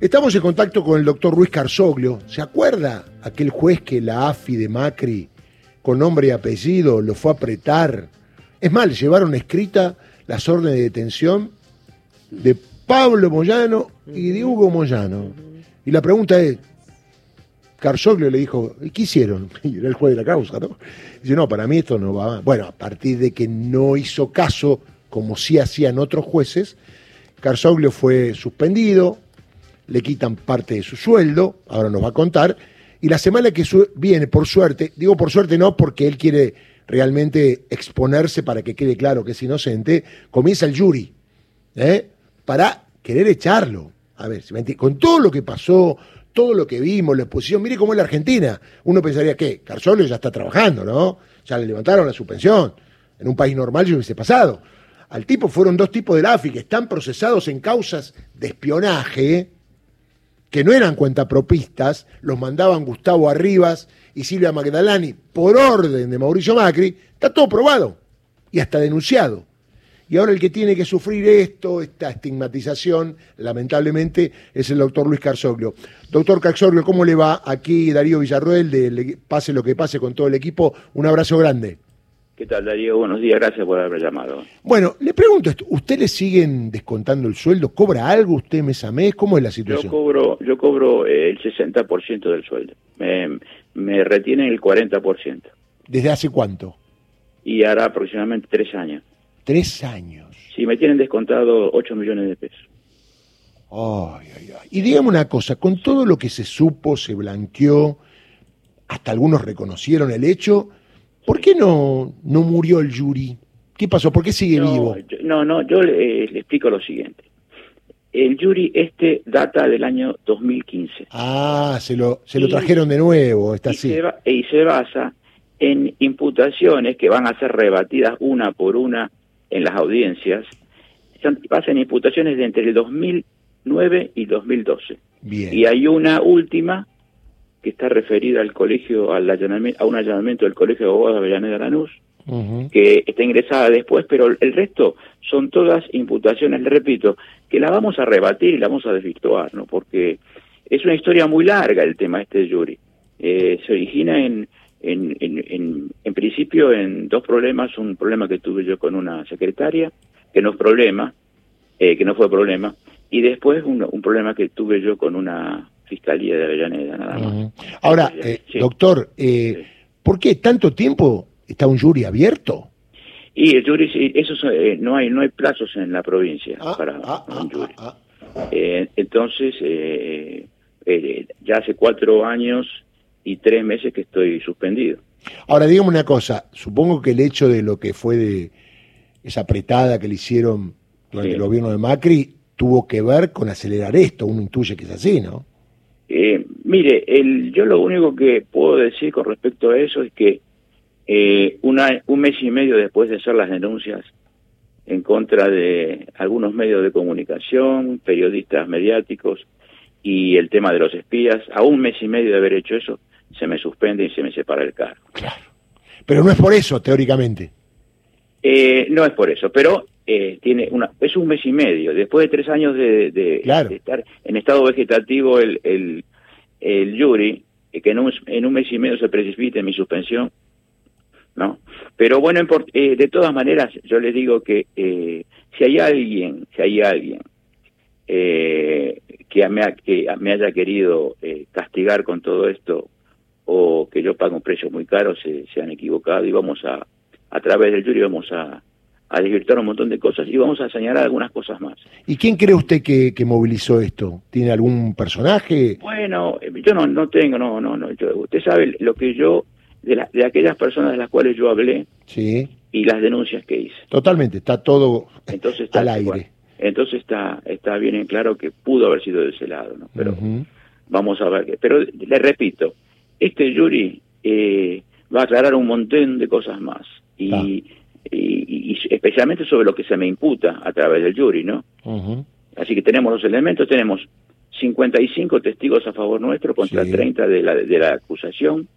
Estamos en contacto con el doctor Ruiz Carzoglio. ¿Se acuerda aquel juez que la AFI de Macri, con nombre y apellido, lo fue a apretar? Es le llevaron escrita las órdenes de detención de Pablo Moyano y de Hugo Moyano. Y la pregunta es, Carzoglio le dijo, ¿y qué hicieron? Y era el juez de la causa, ¿no? Dice, no, para mí esto no va. Bueno, a partir de que no hizo caso, como sí hacían otros jueces, Carzoglio fue suspendido, le quitan parte de su sueldo, ahora nos va a contar, y la semana que viene, por suerte, digo por suerte no porque él quiere realmente exponerse para que quede claro que es inocente, comienza el jury, ¿eh? para querer echarlo. A ver, con todo lo que pasó, todo lo que vimos, la exposición, mire cómo es la Argentina. Uno pensaría que Carzoglio ya está trabajando, ¿no? Ya le levantaron la suspensión. En un país normal yo hubiese pasado. Al tipo fueron dos tipos de la AFI que están procesados en causas de espionaje, que no eran cuentapropistas, los mandaban Gustavo Arribas y Silvia Magdalani por orden de Mauricio Macri, está todo probado y hasta denunciado. Y ahora el que tiene que sufrir esto, esta estigmatización, lamentablemente, es el doctor Luis Carzoglio. Doctor Carzoglio, ¿cómo le va? Aquí Darío Villarroel, de Pase lo que pase con todo el equipo. Un abrazo grande. ¿Qué tal, Darío? Buenos días, gracias por haberme llamado. Bueno, le pregunto esto, ¿usted le siguen descontando el sueldo? ¿Cobra algo usted mes a mes? ¿Cómo es la situación? Yo cobro, yo cobro eh, el 60% del sueldo. Me, me retienen el 40%. ¿Desde hace cuánto? Y hará aproximadamente tres años. ¿Tres años? Sí, me tienen descontado 8 millones de pesos. Ay, ay, ay. Y dígame una cosa, con todo lo que se supo, se blanqueó, hasta algunos reconocieron el hecho ¿Por qué no, no murió el Yuri? ¿Qué pasó? ¿Por qué sigue vivo? no, no, yo le, explico lo siguiente. El Yuri este data del año 2015. Ah, se lo, se lo trajeron de nuevo, está así. y se basa en imputaciones que van a ser rebatidas una por una en las audiencias. En imputaciones de entre el 2009 y 2012. Bien. Y hay una última que está referida al colegio, al allanamiento, a un allanamiento del colegio de abogados de Avellaneda Lanús, que está ingresada después, pero el resto son todas imputaciones, le repito, que la vamos a rebatir y la vamos a desvirtuar, ¿no? Porque es una historia muy larga el tema este de Yuri. Eh, se origina en, en, en, en, principio en dos problemas, un problema que tuve yo con una secretaria, que no es problema, eh, que no fue problema, y después un, un problema que tuve yo con una Fiscalía de Avellaneda, nada más. Ahora, eh, doctor, eh, ¿por qué tanto tiempo está un jury abierto? Y el jury, eso eh, no hay no hay plazos en la provincia ah, para ah, un jury. Ah, entonces, ya hace cuatro años y tres meses que estoy suspendido. Ahora, dígame una cosa, supongo que el hecho de lo que fue de esa apretada que le hicieron durante el gobierno de Macri tuvo que ver con acelerar esto, uno intuye que es así, ¿no? Eh, mire, el, yo lo único que puedo decir con respecto a eso es que eh, una, un mes y medio después de hacer las denuncias en contra de algunos medios de comunicación, periodistas mediáticos y el tema de los espías, a un mes y medio de haber hecho eso, se me suspende y se me separa el cargo. Claro. Pero no es por eso, teóricamente. Eh, no es por eso, pero eh, tiene una es un mes y medio. Después de tres años de, estar en estado vegetativo el, el, el jury, eh, que en un, en un mes y medio se precipite mi suspensión, ¿no? Pero bueno, eh, de todas maneras, yo les digo que si hay alguien, si hay alguien que, me, que me haya querido castigar con todo esto o que yo pague un precio muy caro, se, se han equivocado y vamos a, a través del jury vamos a, a desvirtuar un montón de cosas y vamos a señalar algunas cosas más. ¿Y quién cree usted que, movilizó esto? ¿Tiene algún personaje? Bueno, yo no, no tengo, no, no, no. usted sabe lo que yo, de, la, de aquellas personas de las cuales yo hablé sí. y las denuncias que hice. Totalmente, está todo entonces está, al aire. entonces está, está bien en claro que pudo haber sido de ese lado, ¿no? Pero vamos a ver. qué. Pero le repito, este jury eh, va a aclarar un montón de cosas más. Y y, especialmente sobre lo que se me imputa a través del jury, ¿no? Así que tenemos los elementos, tenemos 55 testigos a favor nuestro contra 30 de la, de la acusación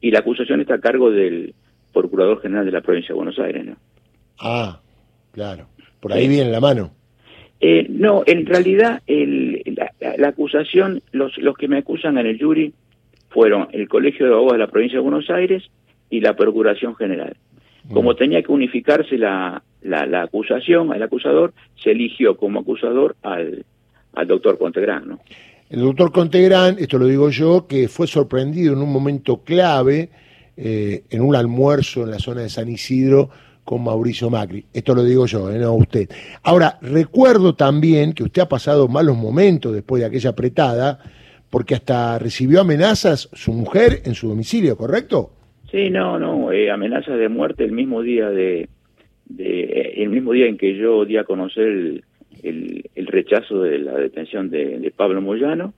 y la acusación está a cargo del Procurador General de la Provincia de Buenos Aires, ¿no? Ah, claro. Por ahí viene la mano. Eh, no, en realidad el, la, acusación, los, los que me acusan en el jury fueron el Colegio de Abogados de la Provincia de Buenos Aires y la Procuración General. Como tenía que unificarse la, la, acusación, el acusador, se eligió como acusador al, al doctor Contegrán. ¿no? El doctor Contegrán, esto lo digo yo, que fue sorprendido en un momento clave, eh, en un almuerzo en la zona de San Isidro, con Mauricio Macri. Esto lo digo yo, eh, no usted. Ahora, recuerdo también que usted ha pasado malos momentos después de aquella apretada, porque hasta recibió amenazas su mujer en su domicilio, ¿correcto? Sí, no, no, eh, amenazas de muerte el mismo día de, eh, el mismo día en que yo di a conocer el, el, rechazo de la detención de, Pablo Moyano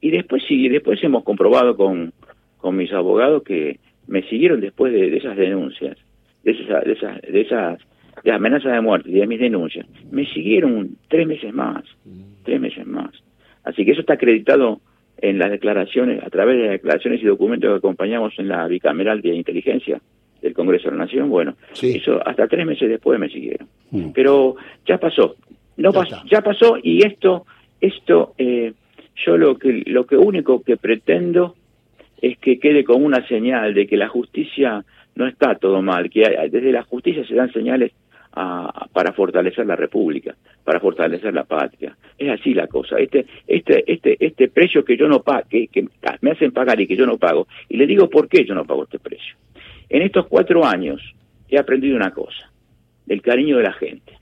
y después sí, después hemos comprobado con, con mis abogados que me siguieron después de, esas denuncias, de esas, de esas, de esas de amenazas de muerte de mis denuncias, me siguieron tres meses más, tres meses más. Así que eso está acreditado en las declaraciones, a través de las declaraciones y documentos que acompañamos en la bicameral de inteligencia del Congreso de la Nación, bueno, eso hasta tres meses después me siguieron. Mm. Pero ya pasó, no ya, pasó, ya pasó y esto, esto, eh, yo lo que, lo que único que pretendo es que quede como una señal de que la justicia no está todo mal, que desde la justicia se dan señales para fortalecer la república, para fortalecer la patria. Es así la cosa. Este, este, este, este precio que yo no pago, que, que me hacen pagar y que yo no pago, y le digo por qué yo no pago este precio. En estos cuatro años he aprendido una cosa, del cariño de la gente,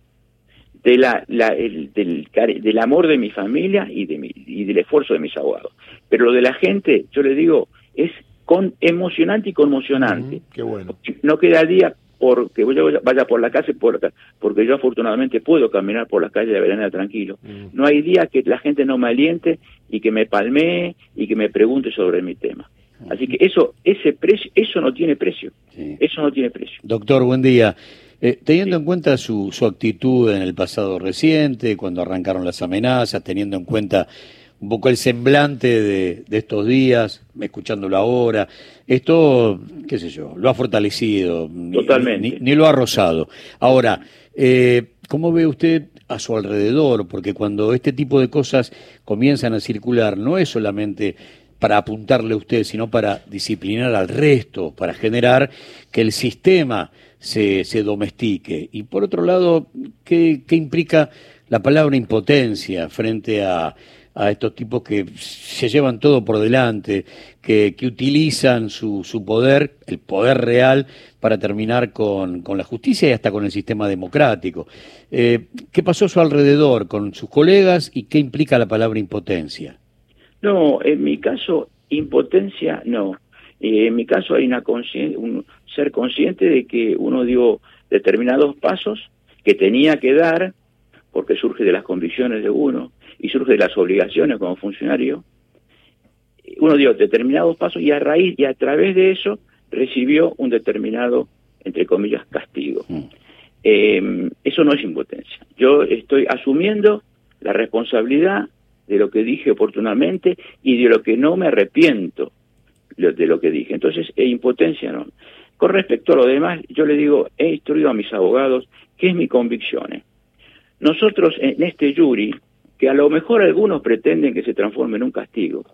de la, del, del, amor de mi familia y, de y del esfuerzo de mis abogados. Pero lo de la gente, yo le digo, es con, emocionante y conmocionante. qué bueno. No queda día porque yo vaya por la calle, porque yo afortunadamente puedo caminar por la calle de Avellaneda tranquilo. No hay día que la gente no me aliente y que me palmee y que me pregunte sobre mi tema. Así que eso, ese precio, eso no tiene precio. Eso no tiene precio. Doctor, buen día. Eh, teniendo en cuenta su, su actitud en el pasado reciente, cuando arrancaron las amenazas, teniendo en cuenta un poco el semblante de, de, estos días, escuchándolo ahora. Esto, qué sé yo, lo ha fortalecido. Totalmente. Ni, lo ha rozado. Ahora, eh, ¿cómo ve usted a su alrededor? Porque cuando este tipo de cosas comienzan a circular, no es solamente para apuntarle a usted, sino para disciplinar al resto, para generar que el sistema se, se domestique. Y por otro lado, ¿qué, ¿qué, implica la palabra impotencia frente a, a, estos tipos que se llevan todo por delante, que, que utilizan su, su, poder, el poder real, para terminar con, con, la justicia y hasta con el sistema democrático? Eh, ¿Qué pasó a su alrededor con sus colegas y qué implica la palabra impotencia? No, en mi caso, impotencia no. Eh, en mi caso hay una un ser consciente de que uno dio determinados pasos que tenía que dar, porque surge de las convicciones de uno y surge de las obligaciones como funcionario. Uno dio determinados pasos y a raíz y a través de eso recibió un determinado, entre comillas, castigo. Mm. Eh, eso no es impotencia. Yo estoy asumiendo la responsabilidad de lo que dije oportunamente y de lo que no me arrepiento de lo que dije. Entonces, e impotencia no. Con respecto a lo demás, yo le digo, he instruido a mis abogados qué es mi convicción. ¿eh? Nosotros en este jury, que a lo mejor algunos pretenden que se transforme en un castigo,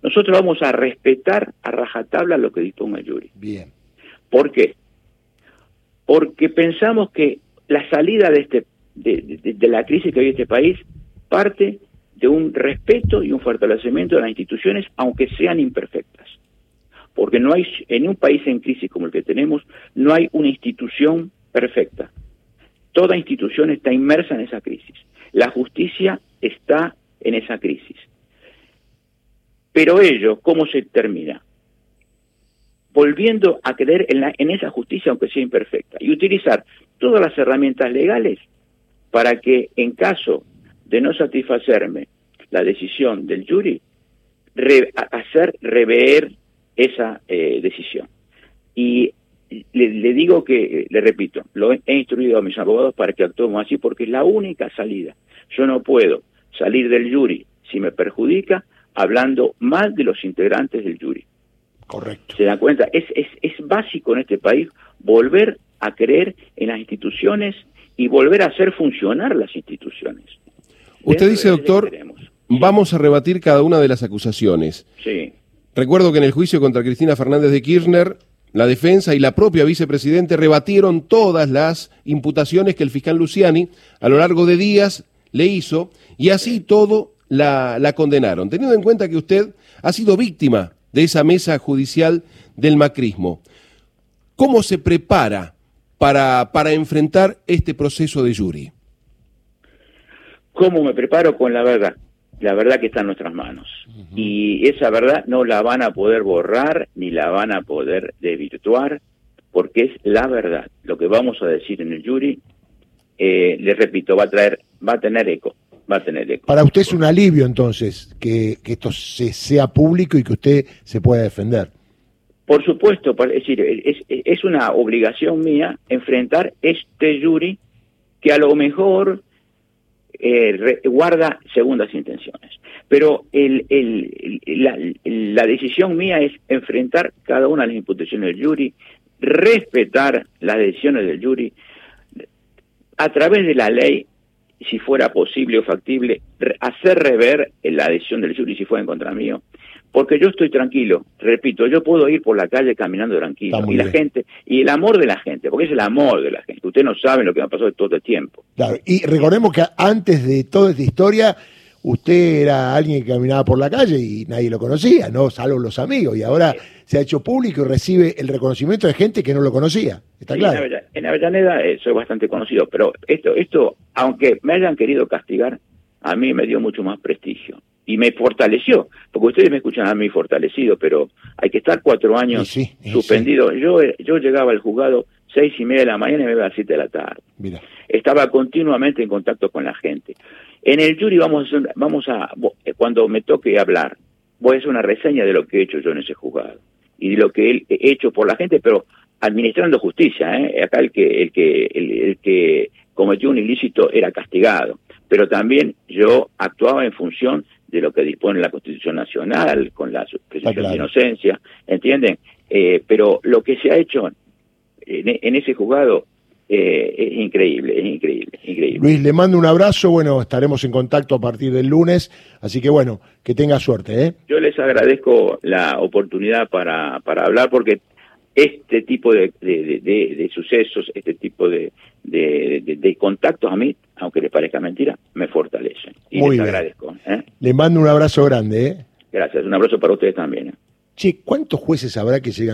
nosotros vamos a respetar a rajatabla lo que disponga el jury. Bien. ¿Por qué? Porque pensamos que la salida de, este, de, de la crisis que vive este país parte de un respeto y un fortalecimiento de las instituciones, aunque sean imperfectas. Porque no hay, en un país en crisis como el que tenemos, no hay una institución perfecta. Toda institución está inmersa en esa crisis. La justicia está en esa crisis. Pero ello, ¿cómo se termina? Volviendo a creer en, en esa justicia, aunque sea imperfecta, y utilizar todas las herramientas legales para que en caso de no satisfacerme la decisión del jury, hacer rever esa eh, decisión. Y le, digo que, le repito, lo he, instruido a mis abogados para que actuemos así porque es la única salida. Yo no puedo salir del jury si me perjudica hablando mal de los integrantes del jury. Correcto. ¿Se dan cuenta? Es, es, es básico en este país volver a creer en las instituciones y volver a hacer funcionar las instituciones. Usted dice, doctor, vamos a rebatir cada una de las acusaciones. Sí. Recuerdo que en el juicio contra Cristina Fernández de Kirchner, la defensa y la propia vicepresidente rebatieron todas las imputaciones que el fiscal Luciani a lo largo de días le hizo y así todo la, la condenaron. Teniendo en cuenta que usted ha sido víctima de esa mesa judicial del macrismo, ¿cómo se prepara para, para enfrentar este proceso de jury? ¿Cómo me preparo con la verdad? La verdad que está en nuestras manos. Y esa verdad no la van a poder borrar ni la van a poder desvirtuar, porque es la verdad. Lo que vamos a decir en el jury, eh, les repito, va a traer, va a tener eco. Va a tener eco. Para usted es un alivio entonces que, que esto se, sea público y que usted se pueda defender. Por supuesto, es decir, es, es una obligación mía enfrentar este jury que a lo mejor eh, guarda segundas intenciones. Pero el, el, la, la, decisión mía es enfrentar cada una de las imputaciones del jury, respetar las decisiones del jury, a través de la ley, si fuera posible o factible, hacer rever la decisión del jury si fuera en contra mío, porque yo estoy tranquilo, repito, yo puedo ir por la calle caminando tranquilo, y la gente, y el amor de la gente, porque es el amor de la gente, ustedes no saben lo que me ha pasado todo el tiempo. Claro, y recordemos que antes de toda esta historia, usted era alguien que caminaba por la calle y nadie lo conocía, ¿no? Salvo los amigos, y ahora se ha hecho público y recibe el reconocimiento de gente que no lo conocía, está claro. En Avellaneda eh, soy bastante conocido, pero esto, esto, aunque me hayan querido castigar, a mí me dio mucho más prestigio y me fortaleció, porque ustedes me escuchan a mí fortalecido, pero hay que estar cuatro años suspendido. Yo, yo llegaba al juzgado seis y media de la mañana y me iba a las siete de la tarde. Estaba continuamente en contacto con la gente. En el jury vamos, a, vamos a, cuando me toque hablar, voy a hacer una reseña de lo que he hecho yo en ese juzgado y de lo que he hecho por la gente, pero administrando justicia. ¿eh? Acá el que, el que, el que cometió un ilícito era castigado, pero también yo actuaba en función de lo que dispone la Constitución Nacional, con la presunción de inocencia, ¿entienden? Eh, pero lo que se ha hecho en, ese juzgado eh, es increíble, es increíble, increíble. Luis, le mando un abrazo, bueno, estaremos en contacto a partir del lunes, así que bueno, que tenga suerte. ¿eh? Yo les agradezco la oportunidad para, para hablar porque este tipo de, de, sucesos, este tipo de, de, contactos a mí, aunque les parezca mentira, me fortalecen. Y les agradezco. ¿eh? Le mando un abrazo grande. ¿eh? Gracias, un abrazo para ustedes también. ¿eh? Che, ¿cuántos jueces habrá que llegan